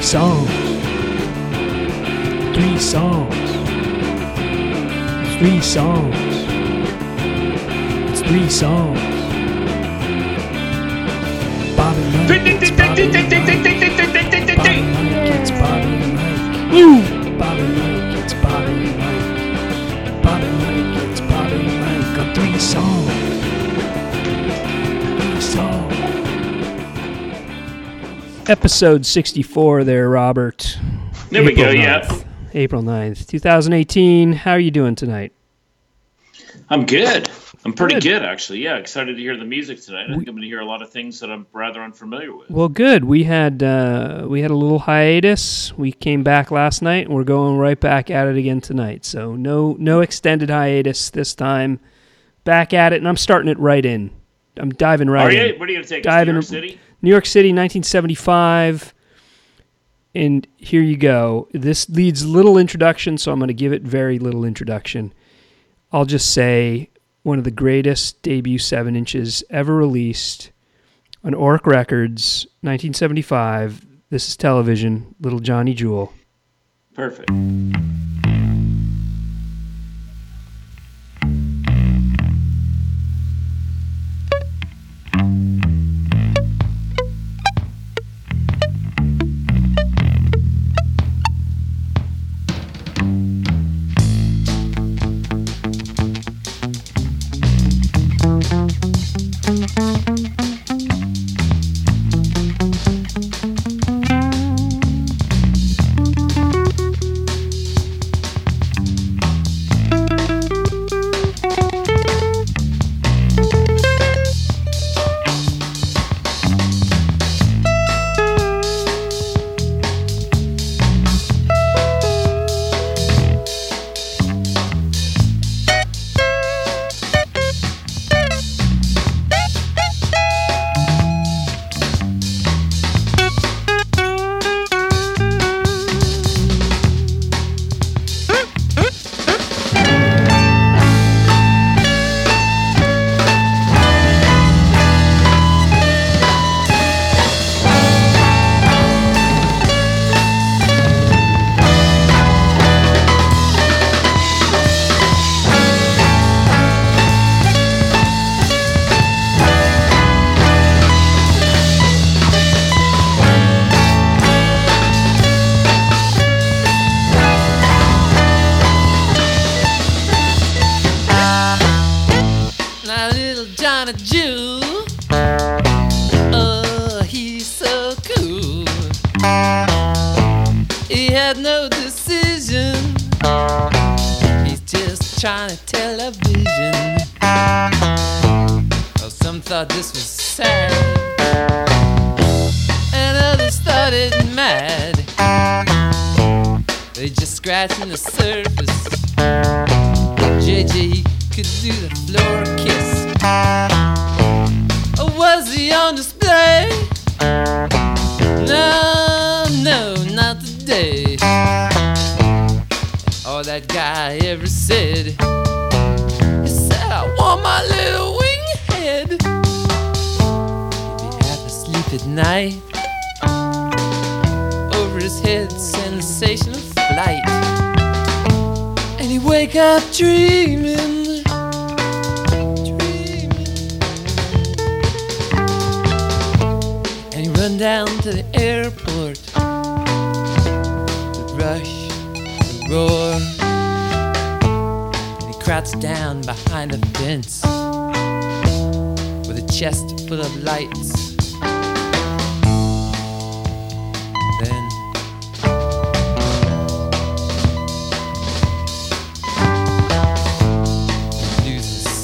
Three songs. Three songs. Three songs. It's three songs. Bobby Knight gets Bobby Knight gets Bobby Knight. Woo! Episode 64 there, Robert. There we go, April yeah. 9th. April 9th, 2018. How are you doing tonight? I'm good. I'm pretty Good. good. actually. Yeah, excited to hear the music tonight. I think I'm going to hear a lot of things that I'm rather unfamiliar with. Well, good. We had uh, we had a little hiatus. We came back last night, and we're going right back at it again tonight. So no no extended hiatus this time. Back at it, and I'm starting it right in. I'm diving right Are in. you? What are you going to take? to New in- York City? New York City, 1975. And here you go. This leads little introduction, so I'm going to give it very little introduction. I'll just say one of the greatest debut 7 inches ever released on Ork Records, 1975. This is television, Little Johnny Jewel. Perfect. Down to the airport. The rush, the roar. And he crouches down behind a fence with a chest full of lights. Then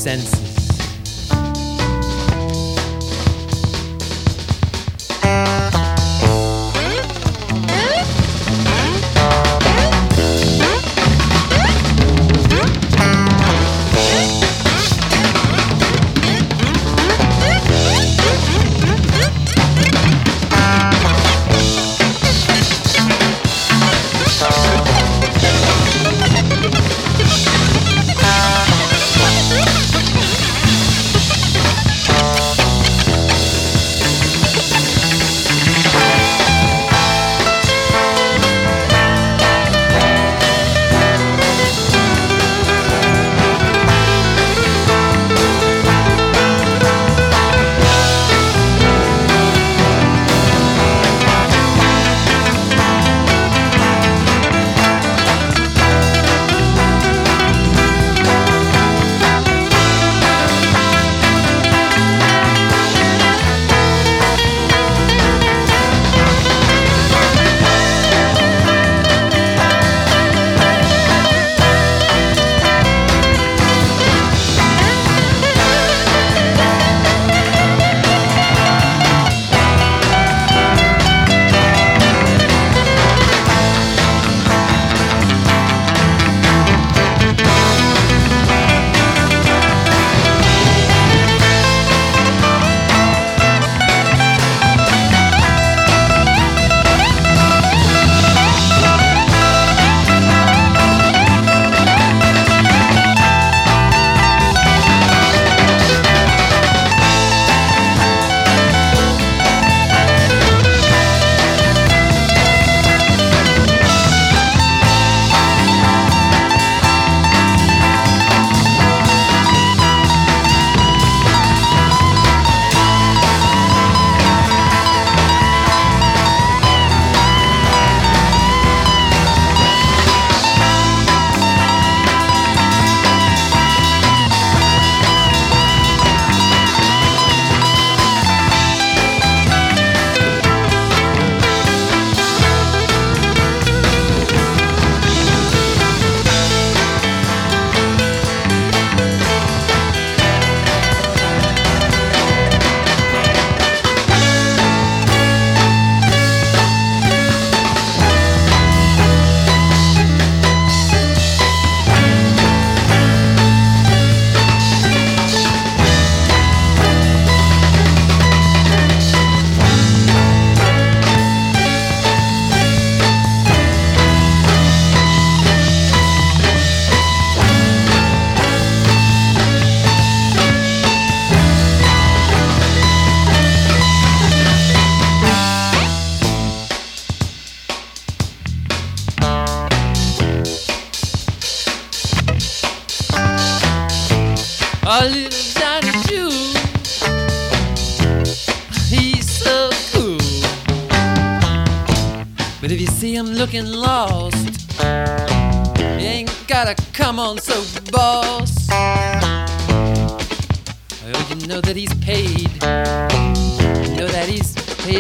senses.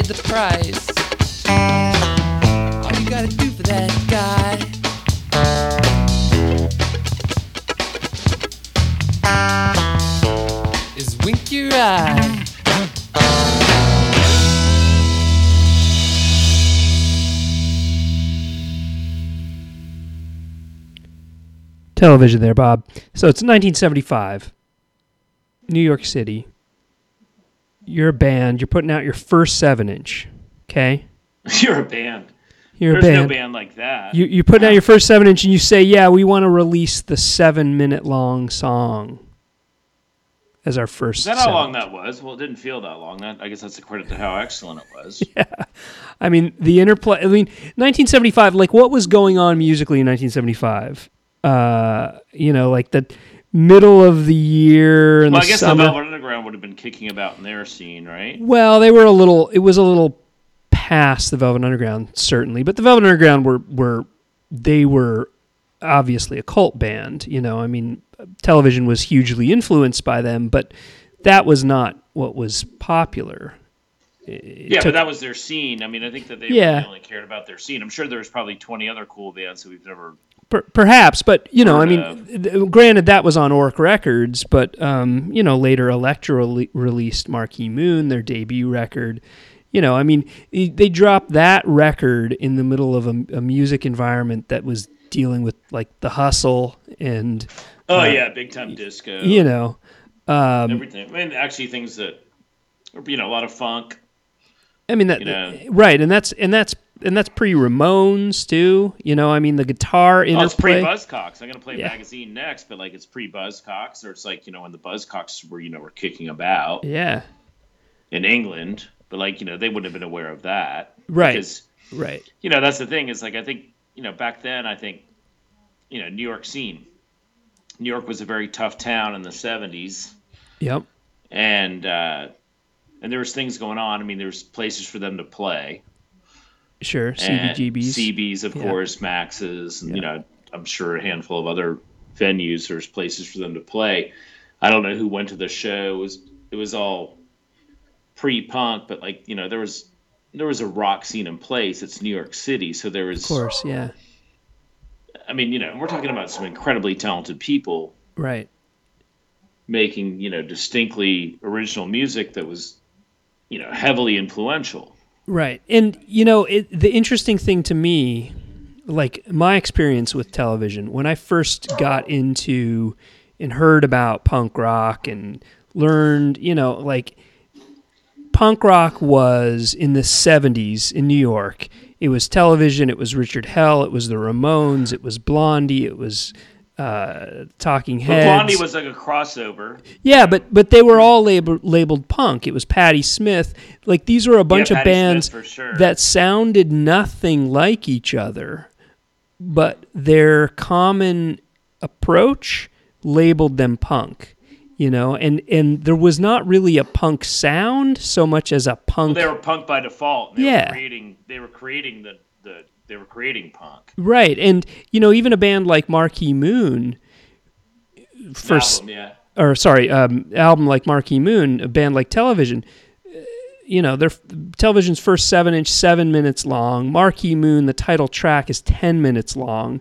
The price. All you gotta do for that guy is wink your eye. Television there, Bob. So it's 1975, New York City. You're a band. You're putting out your first seven inch. Okay, You're a band. you're There's a band. no band like that. You you put out your first seven inch, and you say, "Yeah, we want to release the seven minute long song as our first." Is that how long that was? Well, it didn't feel that long. That I guess that's a credit to how excellent it was. Yeah, I mean, the interplay. I mean, 1975. Like, what was going on musically in 1975? Uh, you know, like the middle of the year and Well, the I guess summer. the Velvet Underground would have been kicking about in their scene, right? Well, they were a little. It was a little past the Velvet Underground, certainly, but the Velvet Underground were were they were obviously a cult band. You know, I mean, television was hugely influenced by them, but that was not what was popular. It Yeah, took- but that was their scene. I mean, I think that they Yeah. really only cared about their scene. I'm sure there was probably 20 other cool bands that we've never. Per- perhaps, but you know, I mean, granted that was on Ork Records, but um, you know, later Elektra rele- released Marquee Moon, their debut record. You know, I mean, they dropped that record in the middle of a, a music environment that was dealing with like the hustle and Oh Uh, yeah, big time disco. you know, um, everything. I mean, actually, things that, you know, a lot of funk. I mean that You know. right, and that's and that's and that's pre Ramones too. You know, I mean the guitar Oh, it's pre. Buzzcocks. I'm gonna play Yeah. magazine next, but like it's pre Buzzcocks, or it's like you know when the Buzzcocks were you know were kicking about yeah, in England, but like you know they wouldn't have been aware of that, Right. Because right. you know that's the thing is like I think you know back then I think you know New York scene. New York was a very tough town in the '70s, Yep. and uh, and there was things going on. I mean, there was places for them to play. Sure. CBGBs. CBs, of Yeah. course, Max's, and you know, I'm sure a handful of other venues. There's places for them to play. I don't know who went to the show. It was it was all pre-punk, but like you know, there was there was a rock scene in place. It's New York City, so there was. Of course. Yeah. I mean, you know, we're talking about some incredibly talented people Right. making you know distinctly original music that was you know heavily influential. Right. And you know, it, the interesting thing to me, like my experience with television, when I first got into and heard about punk rock and learned, you know, like punk rock was in the 70s in New York. It was television, it was Richard Hell, it was the Ramones, it was Blondie, it was uh, Talking But Heads. Blondie was like a crossover. Yeah, but but they were all labeled labeled punk. It was Patti Smith. Like these were a bunch Yeah, of Patti bands sure. that sounded nothing like each other, but their common approach labeled them punk. You know, and and there was not really a punk sound so much as a Well, punk. they were punk by default. They Yeah. were creating they were creating the, the they were creating punk. right, and you know, even a band like Marquee Moon. First, Album, yeah. or sorry, um, album like Marquee Moon, a band like Television. uh, You know, their television's first seven inch, seven minutes long. Marquee Moon, the title track is ten minutes long.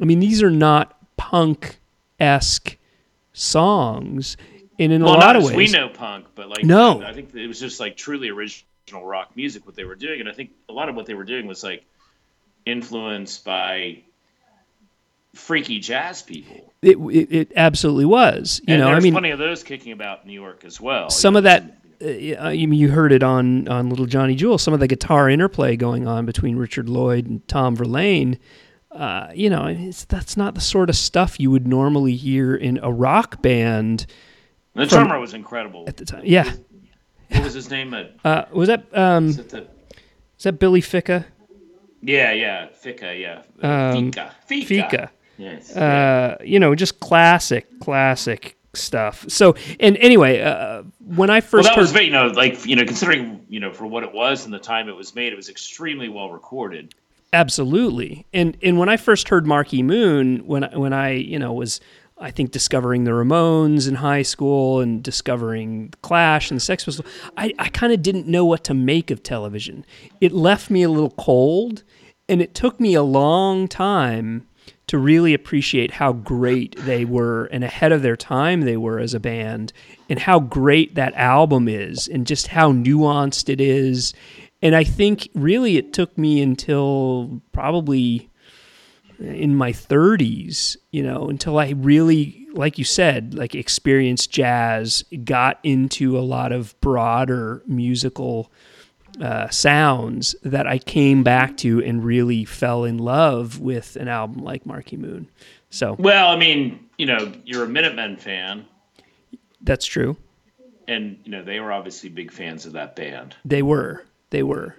I mean, these are not punk esque songs, and in Well, a lot of ways, we know punk, but like No. I think it was just like truly original rock music what they were doing, and I think a lot of what they were doing was like influenced by freaky jazz people. it, it, it absolutely was. You and know, I mean, plenty of those kicking about in New York as well. some You of know, that uh, I mean, you heard it on on Little Johnny Jewel. Some of the guitar interplay going on between Richard Lloyd and Tom Verlaine. Uh, you know, it's, that's not the sort of stuff you would normally hear in a rock band The from- drummer was incredible. at the time. Yeah, What was his name? Uh, uh, was that um, is it the- that Billy Ficca? Yeah, yeah, Ficca, yeah, Um, Ficca, Ficca. Ficca. Yes. Uh, you know, just classic, classic stuff. So, and anyway, uh, when I first Well, that heard, was very, you know, like you know, considering you know for what it was and the time it was made, it was extremely well recorded. Absolutely. And and when I first heard Marquee Moon, when I- when I you know was I think discovering the Ramones in high school and discovering Clash and Sex Pistols, I, I kind of didn't know what to make of television. It left me a little cold, and it took me a long time to really appreciate how great they were and ahead of their time they were as a band, and how great that album is, and just how nuanced it is. And I think really it took me until probably in my 30s, you know, until I really, like you said, like experienced jazz, got into a lot of broader musical uh, sounds that I came back to and really fell in love with an album like Marquee Moon. So Well, I mean, you know, you're a Minutemen fan, that's true. and you know they were obviously big fans of that band. They were, they were,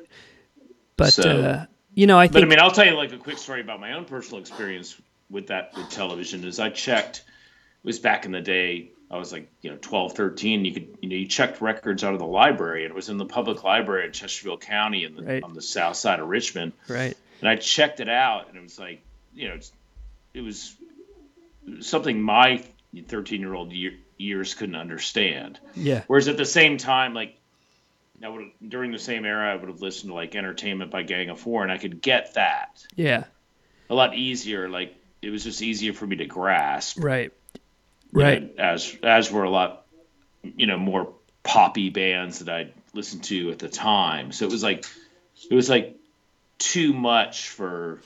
but So- uh, you know, I But think I mean, I'll tell you like a quick story about my own personal experience with that with television. Is I checked, it was back in the day. I was like, you know, 12, 13. You could, you know, you checked records out of the library, and it was in the public library in Chesterfield County, in the, Right. on the south side of Richmond. right, And I checked it out, and it was like, you know, it's, it was something my 13 year old year, years couldn't understand. yeah, Whereas at the same time, like I would during the same era, I would have listened to like Entertainment by Gang of Four, and I could get that yeah, a lot easier. Like it was just easier for me to grasp. right, you know, right, as as were a lot, you know, more poppy bands that I listened to at the time. So it was like it was like too much for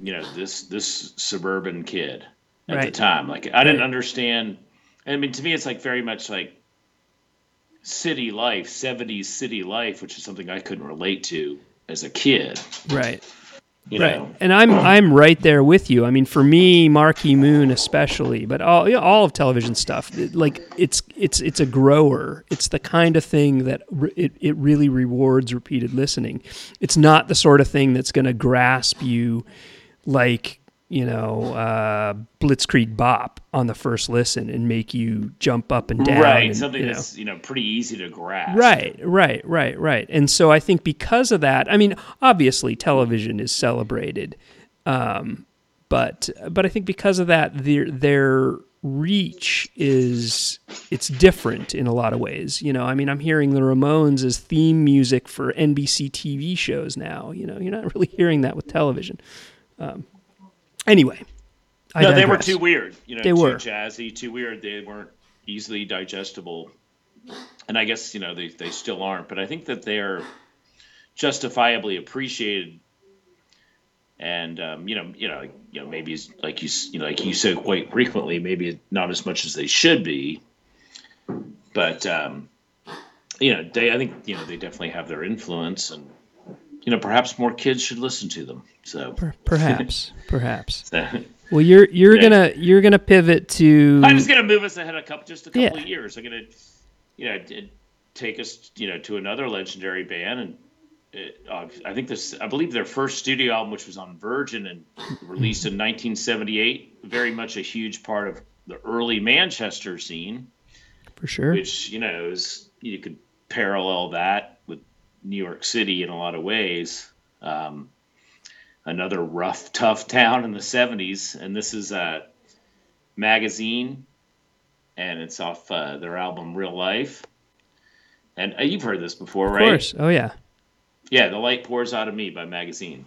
you know this this suburban kid at the time. Like I didn't Right. understand. I mean, to me, it's like very much like city life, '70s city life, which is something I couldn't relate to as a kid. right. You right. know, and i'm i'm right there with you. I mean for me marquee moon especially but all yeah, all of television stuff it- like it's it's it's a grower. It's the kind of thing that re- it, it really rewards repeated listening. It's not the sort of thing that's going to grasp you like you know uh, blitzkrieg bop on the first listen and make you jump up and down right? and, something you know. that's you know pretty easy to grasp. Right, right, right, right. And so I think because of that, I mean, obviously television is celebrated, um, but but I think because of that, their their reach is it's different in a lot of ways. You know, I mean, I'm hearing the Ramones as theme music for NBC TV shows now. You know, you're not really hearing that with television. Um, anyway, I no, they were too weird. You know, They too were. jazzy, too weird. They weren't easily digestible, and I guess you know they they still aren't. But I think that they're justifiably appreciated, and um, you know, you know, you know, maybe like you you know, like you said quite frequently, maybe not as much as they should be, but um, you know, they I think you know they definitely have their influence, and you know, perhaps more kids should listen to them. So. Per- perhaps, perhaps. Well, you're you're Yeah. gonna you're gonna pivot to I'm just gonna move us ahead a couple, just a couple Yeah. of years. I'm gonna, you know, take us, you know, to another legendary band, and uh, I think this, I believe their first studio album, which was on Virgin and released in 1978, very much a huge part of the early Manchester scene, for sure. which you know is you could parallel that New York City in a lot of ways. Um, another rough, tough town in the 70s, and this is a magazine, and it's off uh, their album Real Life. And uh, you've heard this before, right? Of course. Oh yeah. Yeah, The Light Pours Out of Me by Magazine.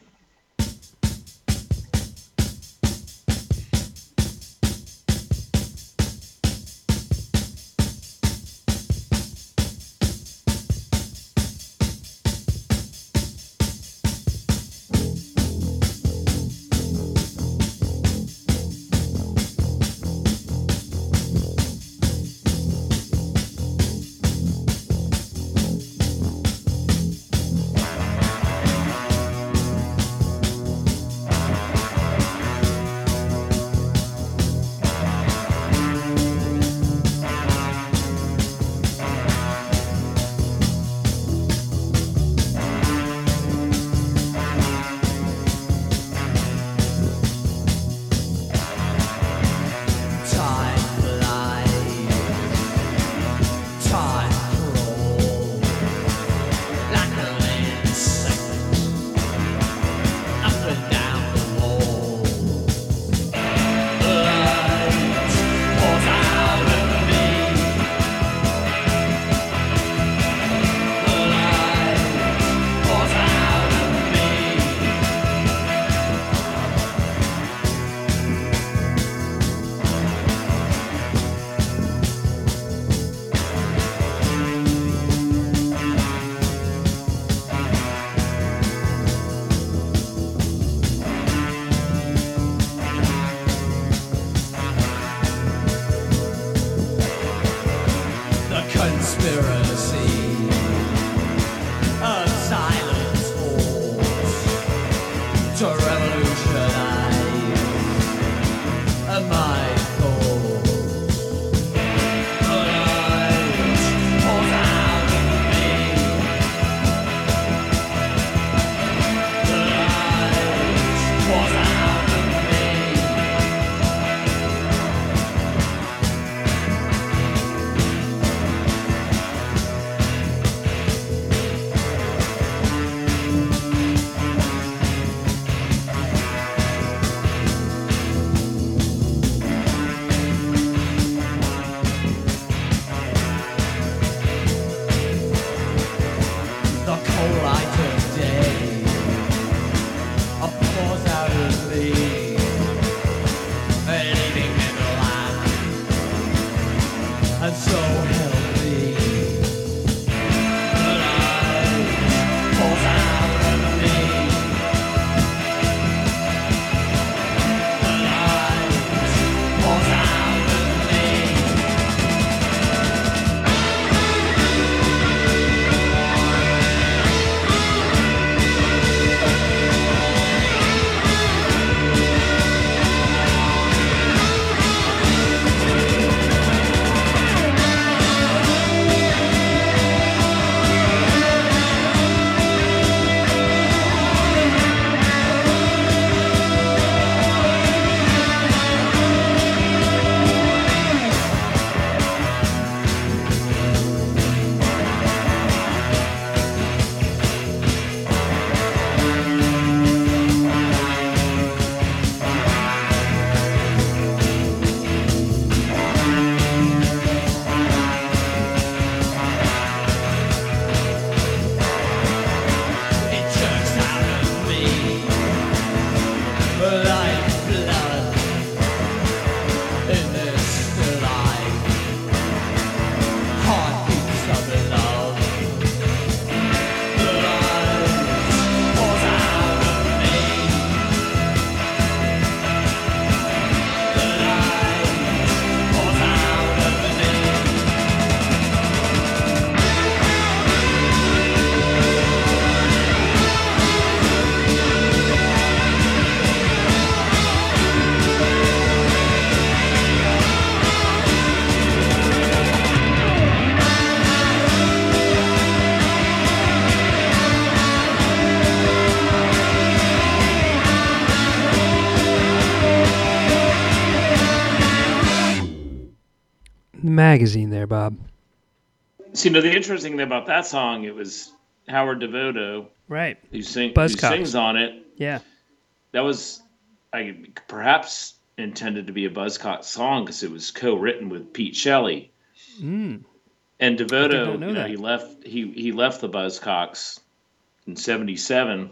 Magazine there, Bob. See, no, the interesting thing about that song, it was Howard Devoto Right. who, sing, who sings on it. Yeah. That was, I perhaps intended to be a Buzzcocks song because it was co-written with Pete Shelley. Mm. And Devoto, know you know, that. he left he he left the Buzzcocks in '77,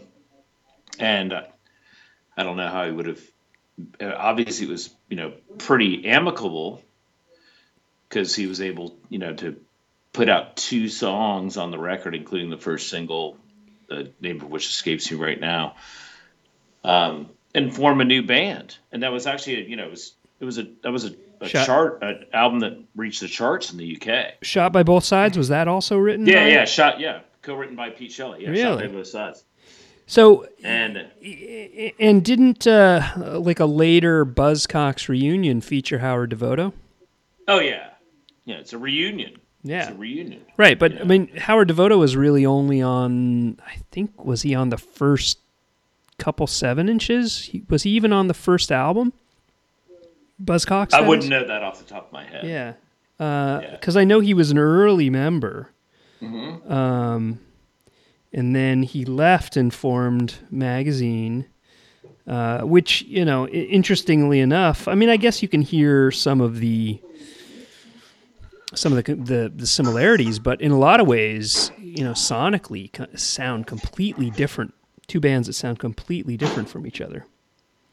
and uh, I don't know how he would have. uh, Obviously, it was you know pretty amicable because he was able you know to put out two songs on the record, including the first single, the name of which escapes me right now, um, and form a new band. And that was actually a, you know it was it was a that was a, a Shut- chart an album that reached the charts in the UK. Shot by both sides. Was that also written? Yeah, yeah, shot. Yeah, co-written by Pete Shelley. Yeah, shot by both sides. So, And and didn't uh, like a later Buzzcocks reunion feature Howard Devoto? oh yeah, yeah, it's a reunion. Yeah, It's Yeah. a reunion. Right, but I mean, Howard Devoto was really only on. I think was he on the first couple seven inches? He, was he even on the first album? Buzzcocks. I wouldn't know that off the top of my head. Yeah, Yeah. because I know he was an early member, Mhm. um, and then he left and formed Magazine, uh, which you know, interestingly enough, I mean, I guess you can hear some of the some of the the, the similarities, but in a lot of ways, you know, sonically sound completely different. Two bands that sound completely different from each other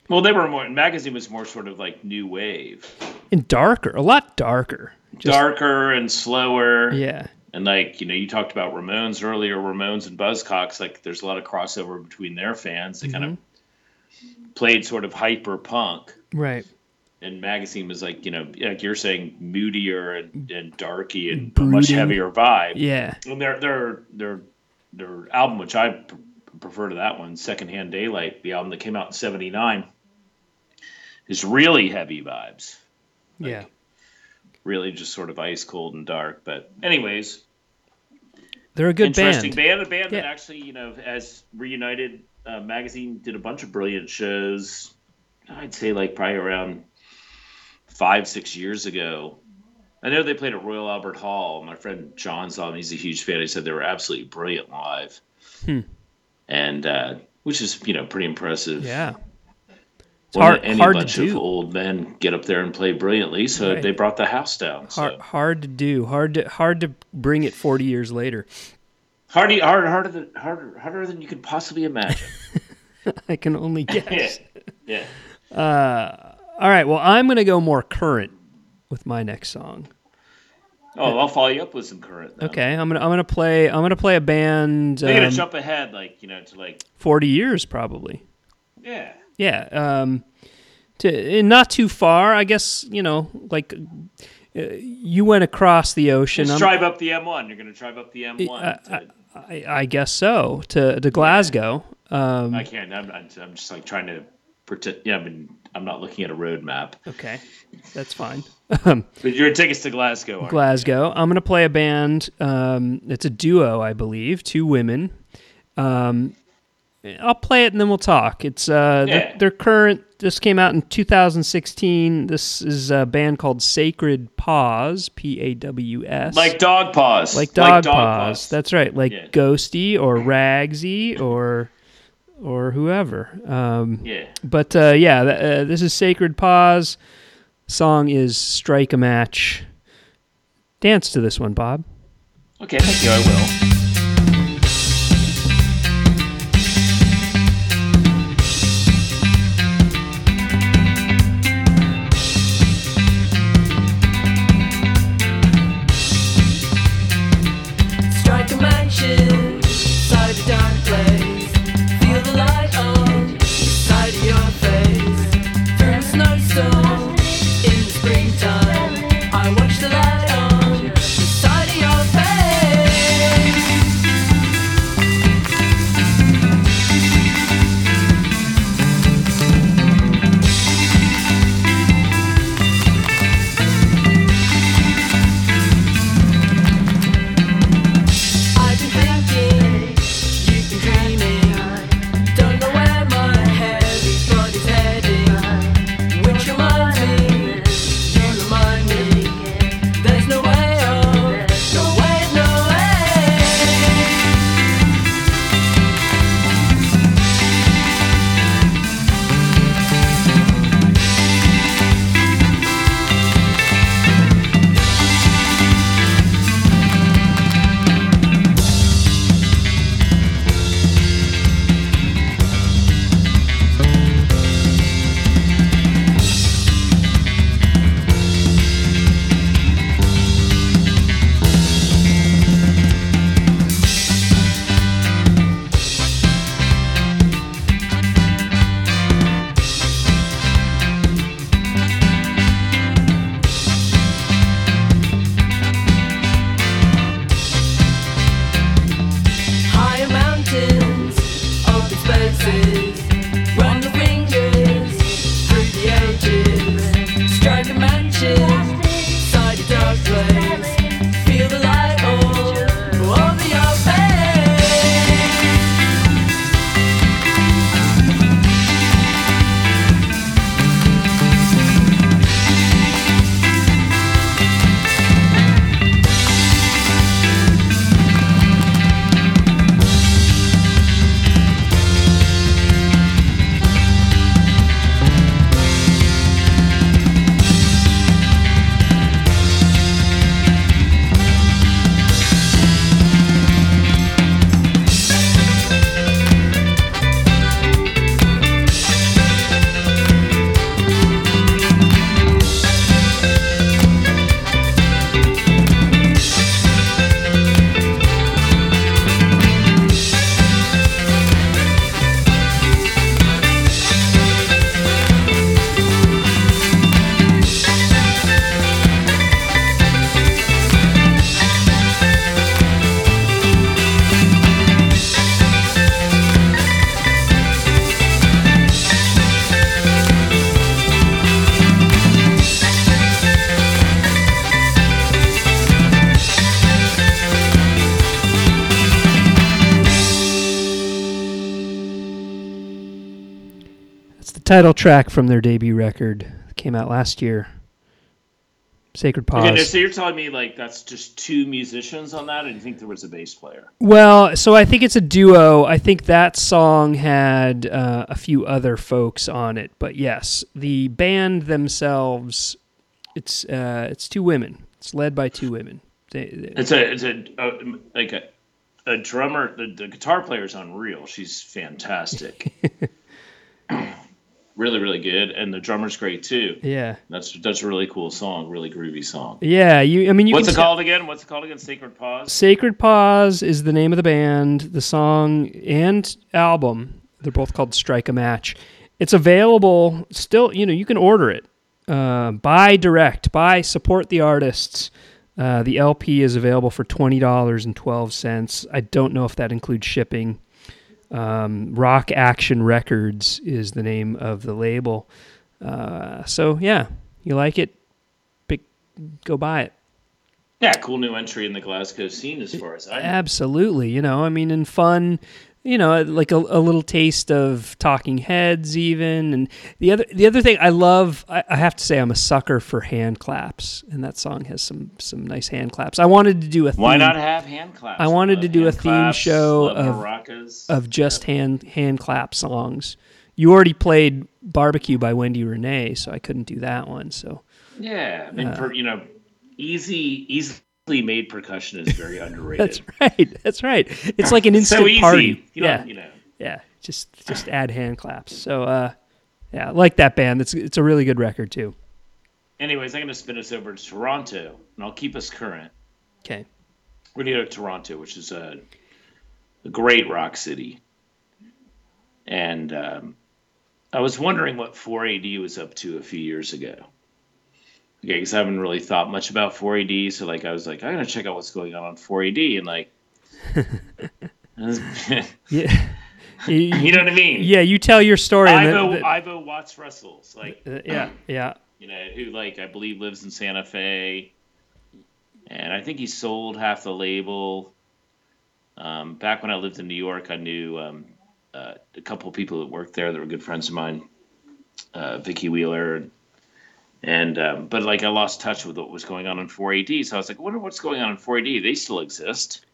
Well, they were more. Magazine was more sort of like new wave, and darker, a lot darker. Just- darker and slower. Yeah. And like you know, you talked about Ramones earlier. Ramones and Buzzcocks. Like, there's a lot of crossover between their fans. They kind of Mm-hmm. played sort of hyper punk. Right. And magazine was like you know, like you're saying, moodier and, and darky and a much heavier vibe. Yeah. And their their their their album, which I prefer to that one. Secondhand Daylight, the album that came out in '79, is really heavy vibes. yeah. Really, just sort of ice cold and dark. But anyways, They're a good interesting band. band. A band that actually, you know, as Reunited uh, magazine did a bunch of brilliant shows. I'd say like probably around five, six years ago. I know they played at Royal Albert Hall. My friend John saw them. He's a huge fan. He said they were absolutely brilliant live, Hmm. and uh, which is you know pretty impressive. Yeah. It's hard, any hard bunch to of old men get up there and play brilliantly, so Right. they brought the house down. So. Hard, hard to do. Hard to hard to bring it 40 years later. Hardy, hard, harder than harder, harder than you could possibly imagine. I can only guess. yeah. All right. Well, I'm going to go more current with my next song. Oh, I'll follow you up with some current. Then. Okay. I'm gonna I'm gonna play I'm gonna play a band. They're gonna um, jump ahead, like you know, to like 40 years probably. yeah. Yeah. Um, to and not too far. I guess you know like. Uh, you went across the ocean. Just drive up the M1. You're gonna drive up the M1. I, to- I, I guess so. To to Glasgow. Um, I can't. I'm, I'm, I'm just like trying to pretend. Yeah, I mean, I'm not looking at a road map. okay, that's fine. But your tickets to Glasgow. Aren't Glasgow. I'm going to play a band. Um, it's a duo, I believe, two women. Um, I'll play it and then we'll talk. It's uh, Yeah. their, their current. This came out in 2016. This is a band called Sacred Paws. P A W S. like dog paws. like dog, paws. That's right. Like Yeah. Ghosty or Ragsy or or whoever. Um, yeah. but uh, yeah, uh, this is Sacred Paws. Song is Strike a Match. Dance to this one, Bob. Okay, thank you. I will. Title track from their debut record came out last year. Sacred Paws. Okay, so you're telling me like that's just two musicians on that, or do you think there was a bass player? Well, so I think it's a duo. I think that song had uh, a few other folks on it, but yes, the band themselves, it's uh, it's two women. It's led by two women. They, they- It's a it's a, a like a a drummer. The, the guitar player is unreal. She's fantastic. really, really good, and the drummer's great too. yeah, That's that's a really cool song, really groovy song. yeah. You, I mean, you What's it called again? What's it called again? Sacred Paws. Sacred Paws is the name of the band. The song and album, they're both called Strike a Match. It's available still, you know, you can order it. Uh, buy direct, buy, support the artists. Uh, the LP is available for $20.12. I don't know if that includes shipping. Um, Rock Action Records is the name of the label. Uh, so, yeah, you like it, pick, go buy it. Yeah, cool new entry in the Glasgow scene, as far as I know. Absolutely, you know, I mean, in fun, you know, like a, a little taste of Talking Heads, even. And the other, the other thing I love, I, I have to say, I'm a sucker for hand claps, and that song has some some nice hand claps. I wanted to do a theme Why not have hand claps? I wanted love to do a theme claps, show of- maracas. of just hand hand clap songs. You already played "Barbecue" by Wendy Rene, so I couldn't do that one. So Yeah, I mean, Uh, per, you know, easy, easily made percussion is very underrated. that's right. That's right. It's like an instant so easy. party. You yeah. you know. yeah, just just add hand claps. So uh, yeah, I like that band. It's it's a really good record too. Anyways, I'm going to spin us over to Toronto, and I'll keep us current. Okay. We're to go to Toronto, which is a, a great rock city. And um, I was wondering what 4AD was up to a few years ago. Okay, because I haven't really thought much about 4AD, so like I was like, I'm gonna check out what's going on on 4AD, and like, Yeah. you, you know what I mean? yeah, you tell your story. Ivo, then- Ivo Watts Russells, like uh, yeah, yeah. you know, who like I believe lives in Santa Fe, and I think he sold half the label. Um, back when I lived in New York, I knew um, uh, a couple of people that worked there that were good friends of mine, uh, Vicky Wheeler, and, and um, but like I lost touch with what was going on in 4AD, so I was like, I wonder what's going on in 4AD. They still exist.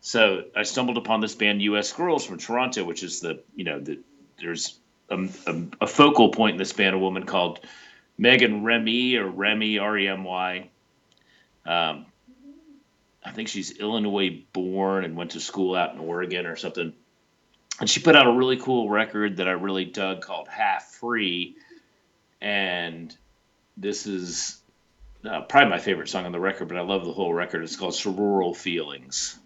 So I stumbled upon this band, U.S. Girls from Toronto, which is the you know the there's a, a, a focal point in this band, a woman called Meghan Remy or Remy R E M Y. Um, I think she's Illinois born and went to school out in Oregon or something. And she put out a really cool record that I really dug called Half Free. And this is uh, probably my favorite song on the record, but I love the whole record. It's called Sororal Feelings.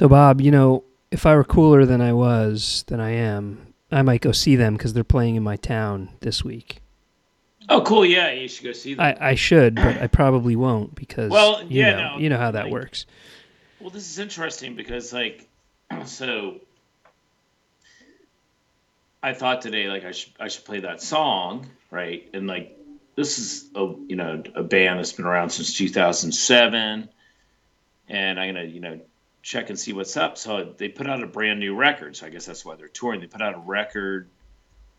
So, Bob, you know, if I were cooler than I was, than I am, I might go see them because they're playing in my town this week. Oh, cool. Yeah, you should go see them. I, I should, but I probably won't because Well, you yeah, know, no, you know how that like- works. Well, this is interesting because, like, so I thought today, like, I should I should play that song, right? And like, this is a you know a band that's been around since 2007, and I'm gonna you know check and see what's up. So they put out a brand new record. So I guess that's why they're touring. They put out a record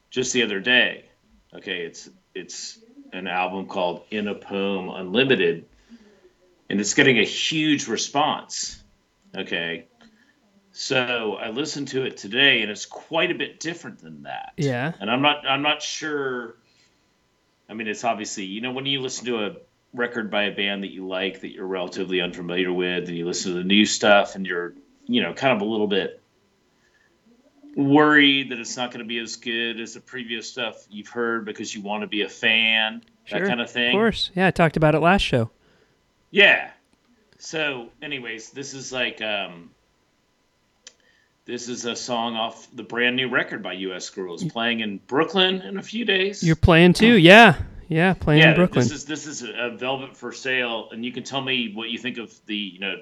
just the other day. Okay, it's it's an album called In a Poem Unlimited, and it's getting a huge response. Okay. So I listened to it today and it's quite a bit different than that. Yeah. And I'm not I'm not sure I mean it's obviously you know when you listen to a record by a band that you like that you're relatively unfamiliar with and you listen to the new stuff and you're you know kind of a little bit worried that it's not going to be as good as the previous stuff you've heard because you want to be a fan Sure, that kind of thing Of course. Yeah, I talked about it last show. yeah. So, anyways, this is like um, this is a song off the brand new record by U.S. Girls playing in Brooklyn in a few days. You're playing too? Yeah. Yeah, playing yeah, in Brooklyn. this is this is a Velvet for Sale, and you can tell me what you think of the you know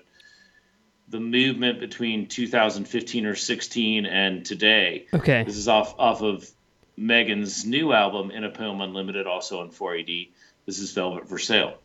the movement between 2015 or 16 and today. okay. This is off off of Megan's new album, In a Poem Unlimited, also on 4AD. This is Velvet for Sale.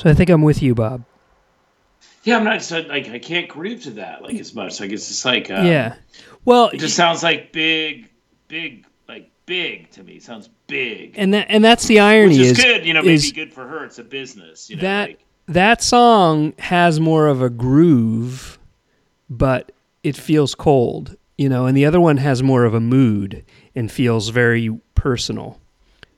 So I think I'm with you, Bob. Yeah, I'm not so, like I can't groove to that like as much. Like it's just like um, yeah. Well, it just sounds like big, big, like big to me. It sounds big, and that and that's the irony which is, is good. You know, maybe good for her. It's a business. You know, that like, that song has more of a groove, but it feels cold, you know, and the other one has more of a mood and feels very personal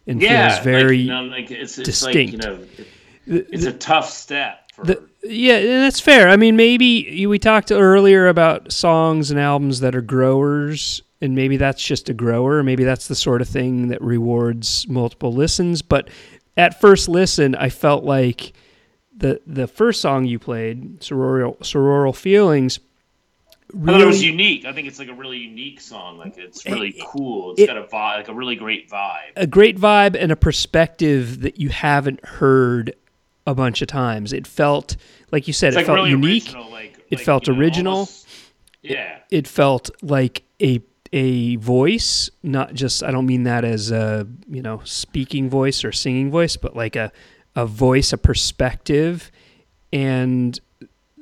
and yeah, feels very like, you know, like it's, it's like you distinct. know, it- it's a tough step for The, yeah, and that's fair. I mean, maybe we talked earlier about songs and albums that are growers, and maybe that's just a grower. Maybe that's the sort of thing that rewards multiple listens. But at first listen, I felt like the the first song you played, "Sororal Sororal Feelings," I thought it was unique. I think it's like a really unique song. Like it's really It- cool. It's it- got a vibe, like a really great vibe. a great vibe and a perspective that you haven't heard a bunch of times. It felt like you said, It's it like felt really unique. original. Like It like, felt you know, original. almost- yeah, it felt like a a voice, not just I don't mean that as a you know speaking voice or singing voice, but like a a voice, a perspective, and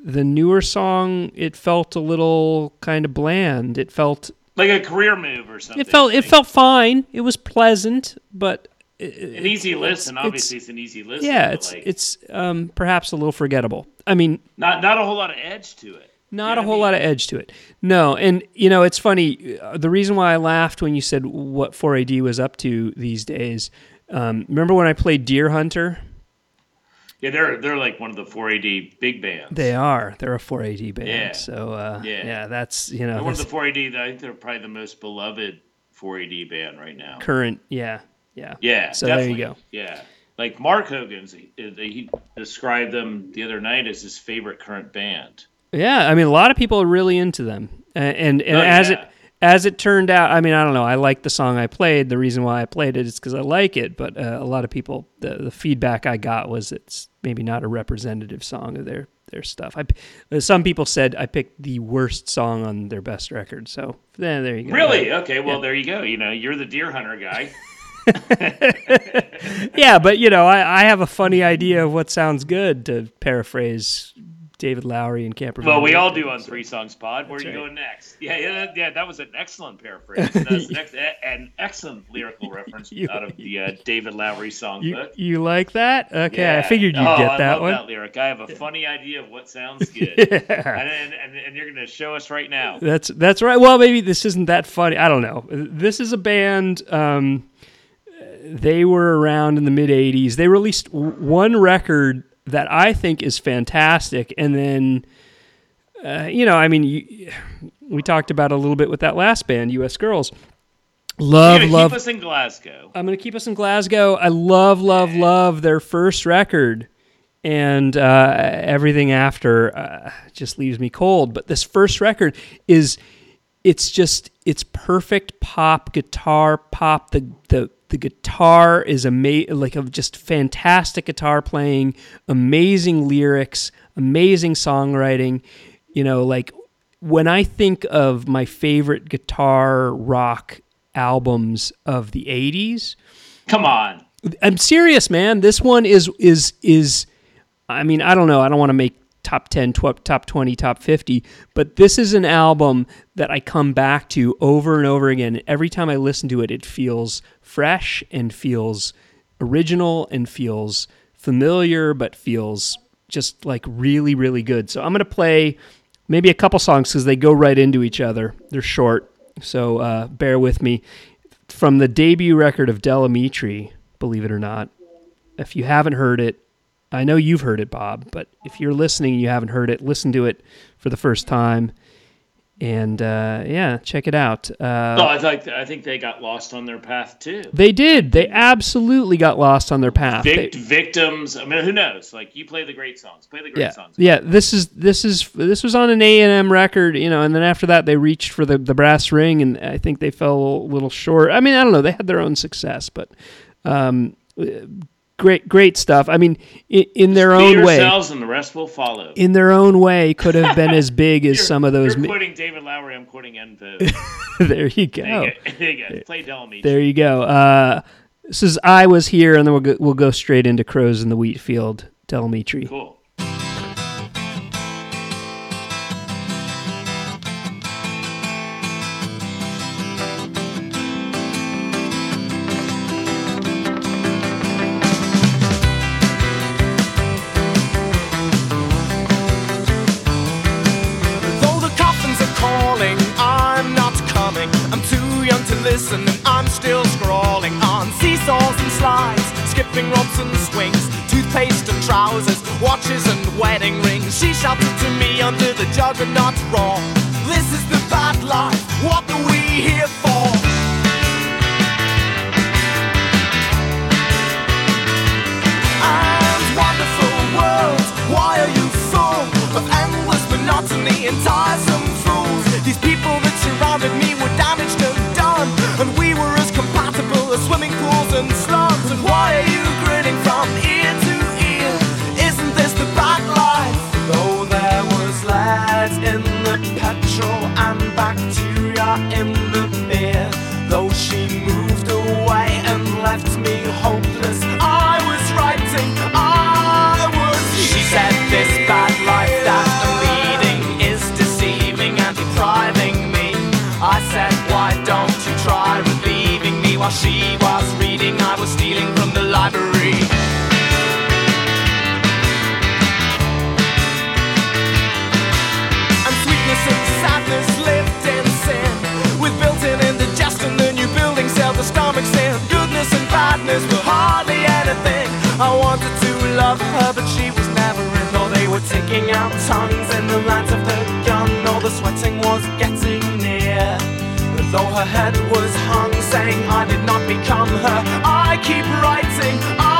the newer song it felt a little kind of bland. It felt like a career move or something. it felt it felt fine. It was pleasant, but an easy listen. it's- Obviously, it's, an easy listen. yeah, it's like, it's um, perhaps a little forgettable. I mean, not not a whole lot of edge to it. Not You a whole I lot of edge to it. No, and you know it's funny. uh, The reason why I laughed when you said what 4AD was up to these days. Um, remember when I played Deerhunter? Yeah, they're they're like one of the 4AD big bands. They are. They're a 4AD band. Yeah. So uh, yeah. Yeah. that's you They're know one of the 4AD. I think they're probably the most beloved 4AD band right now. current. Yeah, yeah. Yeah, So there you definitely. go. Yeah, like Mark Hogan's, he, he described them the other night as his favorite current band. Yeah, I mean a lot of people are really into them, and and, and Oh, as yeah. it as it turned out, I mean I don't know. I like the song I played. The reason why I played it is because I like it. But uh, a lot of people, the, the feedback I got was it's maybe not a representative song of their their stuff. I uh, some people said I picked the worst song on their best record. So yeah, there you go. Really? Okay. Well, there you go. You know, you're the deer hunter guy. yeah, but you know I, I have a funny idea of what sounds good to paraphrase David Lowery and Camper. Well, we all do on Three Songs Pod. Where are you right. going next? Yeah, yeah, yeah. That was an excellent paraphrase. That's an, an excellent lyrical reference You- out of the uh, David Lowery songbook. You, you like that? Okay, I figured you'd oh, get I that love one. That lyric. I have a funny idea of what sounds good, Yeah. and, and, and you're going to show us right now. That's that's right. Well, maybe this isn't that funny. I don't know. This is a band. Um, they were around in the mid '80s. They released w- one record that I think is fantastic, and then, uh, you know, I mean, you, we talked about a little bit with that last band, U.S. Girls. Love, love. keep us in Glasgow. I'm going to keep us in Glasgow. I love, love, love their first record, and uh, everything after uh, just leaves me cold. But this first record is, it's just, it's perfect pop guitar pop. The the the guitar is amazing, like a just fantastic guitar playing, amazing lyrics, amazing songwriting. You know, like when I think of my favorite guitar rock albums of the 80s, Come on. I'm serious, man. This one is is is I mean, I don't know. I don't want to make top 10, tw- top 20, top 50, but this is an album that I come back to over and over again. Every time I listen to it, it feels fresh and feels original and feels familiar, but feels just like really, really good. So I'm going to play maybe a couple songs because they go right into each other. They're short, so uh, bear with me. From the debut record of Del Amitri, believe it or not. If you haven't heard it, I know you've heard it, Bob, but if you're listening and you haven't heard it, listen to it for the first time. And uh, yeah, check it out. Uh, No, I think I think they got lost on their path too. they did. They absolutely got lost on their path. They- victims. I mean, who knows? Like you play the great songs. Play the great yeah, songs. yeah. This is this is this was on an A and M record, you know, and then after that they reached for the the brass ring, and I think they fell a little short. I mean, I don't know. They had their own success, but um, great great stuff. I mean, in, in their Just own way, and the rest will follow. In their own way, could have been as big as some of those. You're quoting David Lowery. I'm quoting Envo. there you go. There you go. Play Del Amitri. There you go. Uh, this is I was here, and then we'll go, we'll go straight into crows in the wheat field. Del Amitri. Cool. sticking out tongues in the light of the gun. All the sweating was getting near. Though her head was hung, saying I did not become her, I keep writing. I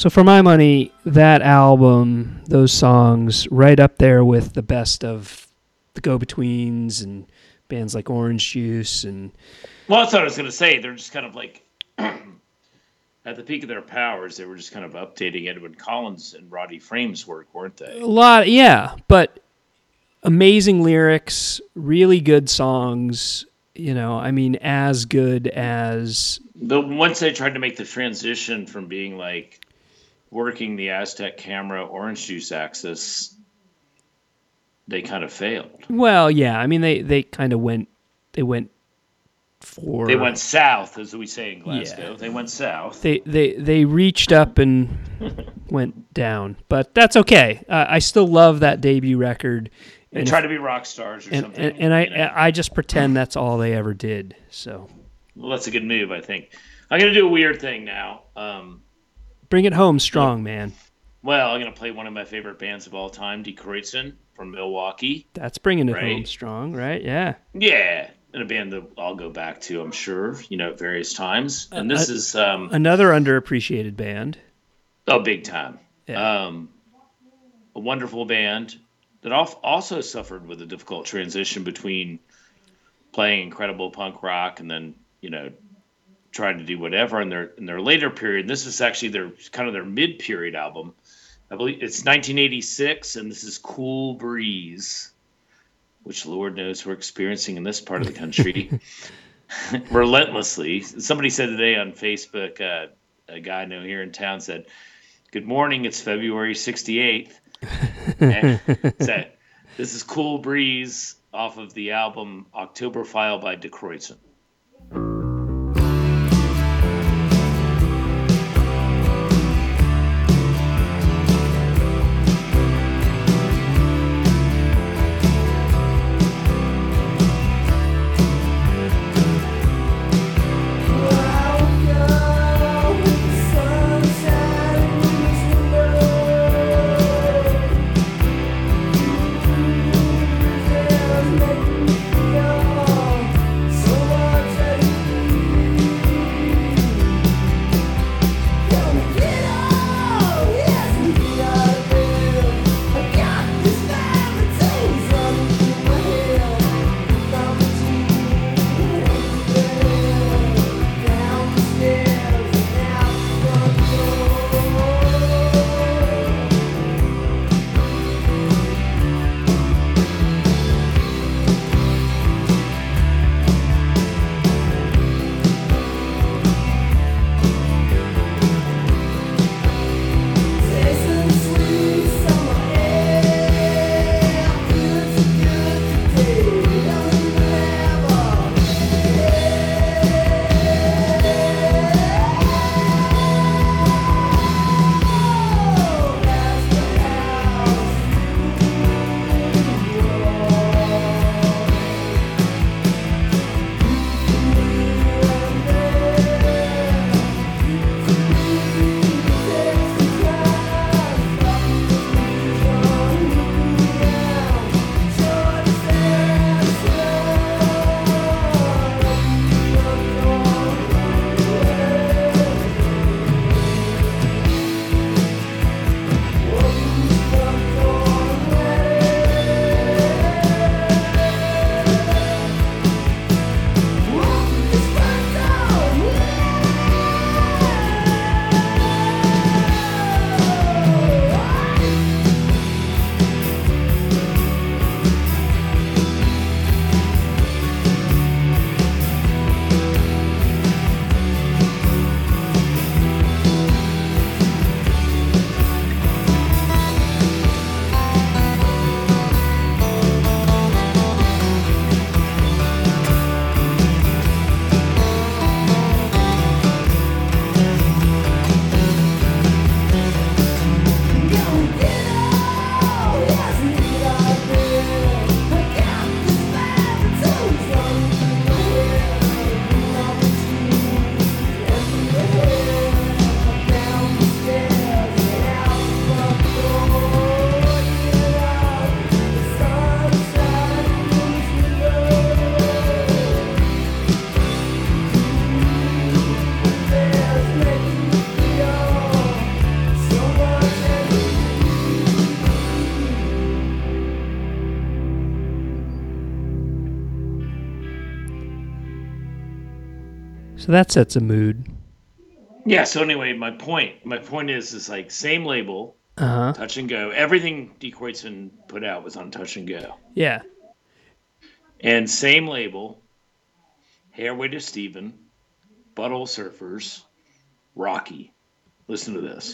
So for my money, that album, those songs, right up there with the best of the Go Betweens and bands like Orange Juice and Well, that's what I was going to say. They're just kind of like at the peak of their powers. They were just kind of updating Edwyn Collins and Roddy Frame's work, weren't they? a lot. Yeah, but amazing lyrics, really good songs. You know, I mean, as good as But once they tried to make the transition from being like working the Aztec camera orange juice axis, they kind of failed. well, yeah. I mean, they they kind of went they went for They went south, as we say in Glasgow. Yeah. They went south. they they they reached up and went down, but that's okay. Uh, I still love that debut record, They and try to be rock stars or and, something. and, and I you know. I just pretend that's all they ever did. So well, that's a good move, I think. I'm gonna do a weird thing now. Um, bring it home strong, man. well, I'm gonna play one of my favorite bands of all time, Kreuzen from Milwaukee. That's bringing it Right. home strong, right? Yeah. Yeah, and a band that I'll go back to, I'm sure, you know, at various times. And this Uh, is um, Another underappreciated band. oh, big time. Yeah. Um, a wonderful band that also suffered with a difficult transition between playing incredible punk rock and then, you know, trying to do whatever in their in their later period. This is actually their kind of their mid period album. I believe it's 1986, and this is Cool Breeze, which Lord knows we're experiencing in this part of the country relentlessly. Somebody said today on Facebook, uh, a guy I know here in town said, "Good morning, it's February 68th." And so, this is Cool Breeze off of the album October File by De So that sets a mood. Yeah. So anyway, my point, my point is, is like same label, Uh huh. Touch and Go. Everything Die Kreuzen put out was on Touch and Go, Yeah. and same label. Hairway to Steven, Butthole Surfers, Rocky. Listen to this.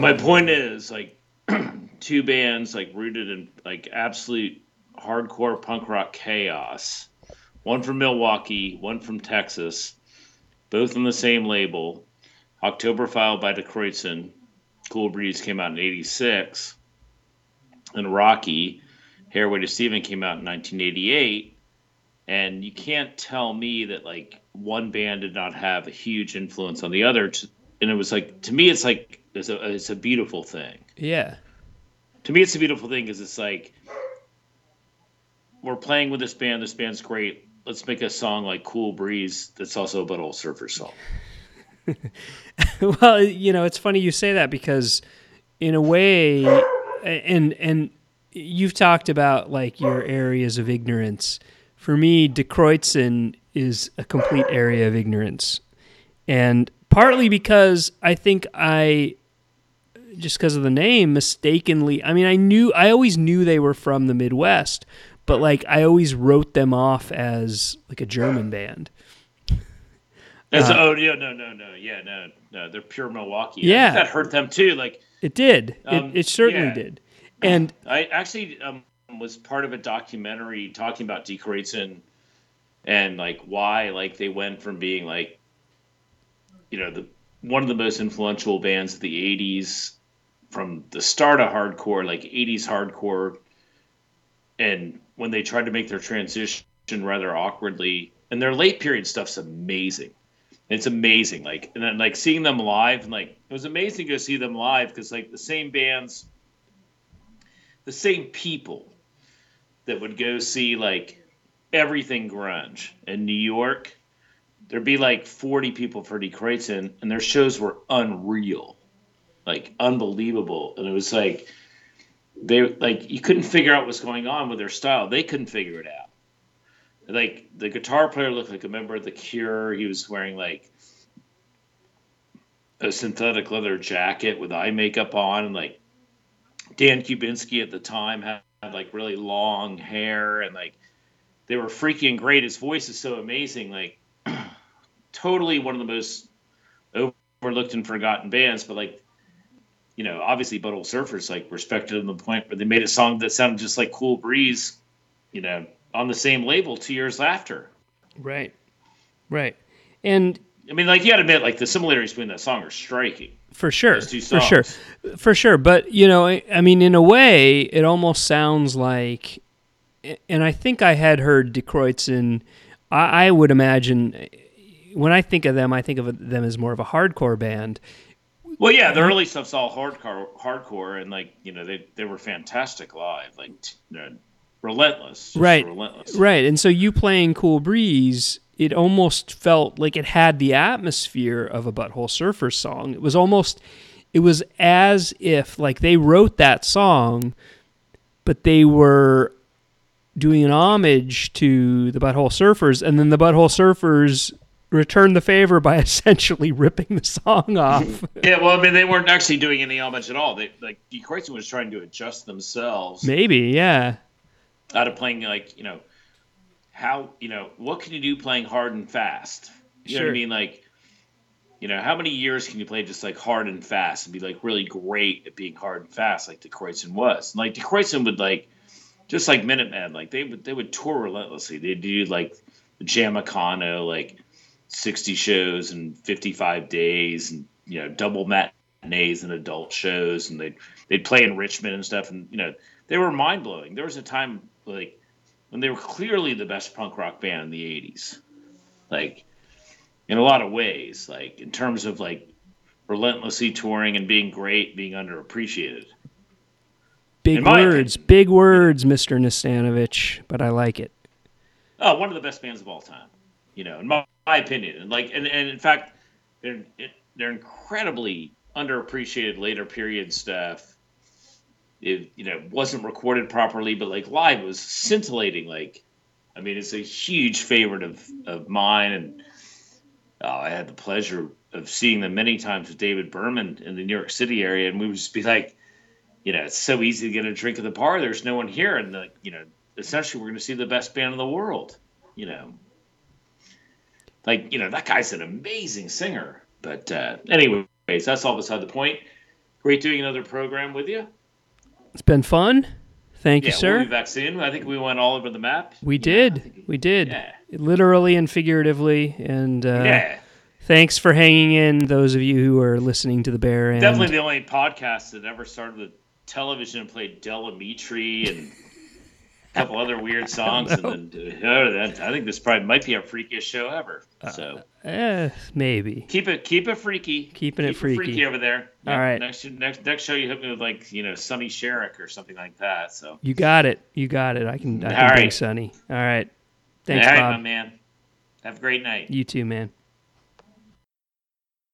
My point is like two bands like rooted in like absolute hardcore punk rock chaos. One from Milwaukee, one from Texas, both on the same label. October File by Die Kreuzen. Cool Breeze came out in '86, and Rocky, Hairway to Steven came out in 1988. And you can't tell me that like one band did not have a huge influence on the other. And it was like to me, it's like it's a it's a beautiful thing Yeah. to me it's a beautiful thing because it's like we're playing with this band this band's great let's make a song like cool breeze that's also a butthole surfer song well, you know, it's funny you say that because, in a way, and and you've talked about like your areas of ignorance. For me, Die Kreuzen is a complete area of ignorance, and partly because I think I just because of the name, mistakenly. I mean, I knew, I always knew they were from the Midwest, but like I always wrote them off as like a German band. That's, Uh, oh yeah, no, no, no, yeah, no, no, they're pure Milwaukee. Yeah. that hurt them too. Like It did. Um, it, it certainly yeah. did. And I actually um, was part of a documentary talking about Die Kreuzen and like why like they went from being like you know the one of the most influential bands of the 80s from the start of hardcore like 80s hardcore. And when they tried to make their transition rather awkwardly and their late period stuff's amazing. It's amazing. Like and then like seeing them live and like it was amazing to see them live because like the same bands the same people that would go see like everything grunge in New York, there'd be like 40 people for Die Kreuzen, and their shows were unreal, like unbelievable. And it was like they like you couldn't figure out what's going on with their style. They couldn't figure it out. Like the guitar player looked like a member of the Cure. He was wearing like a synthetic leather jacket with eye makeup on, and like Dan Kubinski at the time had, had like really long hair and like they were freaking great. His voice is so amazing, like totally one of the most overlooked and forgotten bands. But like, you know, obviously Butthole Surfers like respected him to the point where they made a song that sounded just like Cool Breeze, you know, on the same label two years after. right, right, and I mean, like you got to admit, like the similarities between that song are striking. for sure, for sure, for sure. But you know, I, I mean, in a way, it almost sounds like, and I think I had heard Die Kreuzen. I, I would imagine when I think of them, I think of them as more of a hardcore band. Well, yeah, the early stuff's all hardcore, hardcore, and like you know they they were fantastic live, like relentless, just Right. relentless. Right. And so you playing Cool Breeze, it almost felt like it had the atmosphere of a Butthole Surfers song. It was almost, it was as if like they wrote that song, but they were doing an homage to the Butthole Surfers, and then the Butthole Surfers returned the favor by essentially ripping the song off. Yeah, well, I mean, they weren't actually doing any homage at all. They like Die Kreuzen was trying to adjust themselves Maybe, yeah. out of playing like you know how you know what can you do playing hard and fast. You know what Sure. I mean? Like you know how many years can you play just like hard and fast and be like really great at being hard and fast like Kreuzen was? And, like Kreuzen would like just like Minutemen, like they would they would tour relentlessly. They'd do like the Jamaica, like sixty shows in fifty five days, and you know double matinees and adult shows, and they'd they'd play in Richmond and stuff, and you know they were mind blowing. There was a time like when they were clearly the best punk rock band in the '80s, like in a lot of ways, like in terms of like relentlessly touring and being great, being underappreciated. Big words, big words, Mr. Nastanovich, but I like it. Oh, one of the best bands of all time, you know, in my, my opinion. And like, and, and in fact, they're they're incredibly underappreciated later period stuff. It you know wasn't recorded properly, but like live was scintillating. Like, I mean, it's a huge favorite of of mine, and oh, I had the pleasure of seeing them many times with David Berman in the New York City area, and we would just be like, you know, it's so easy to get a drink at the bar. There's no one here, and the you know, essentially we're going to see the best band in the world. You know, like you know that guy's an amazing singer. But uh, anyways, that's all beside the point. Great doing another program with you. It's been fun. Thank yeah, you, sir. we'll be back soon. I think we went all over the map. We Yeah, did. We did. Yeah. Literally and figuratively. And uh, yeah, thanks for hanging in, those of you who are listening to the Bear End. definitely the only podcast that ever started with television and played Del Amitri and couple other weird songs. And then uh, that- I think this probably might be our freakiest show ever. So Eh, maybe. keep it keep it freaky. Keeping it Keep freaky. over there. All right. Next next next show you hit me with like you know Sonny Sharrock or something like that. So You got it. You got it. I can, I All can bring right. Sonny. All right. Thanks, all right, Bob. my man. Have a great night. You too, man.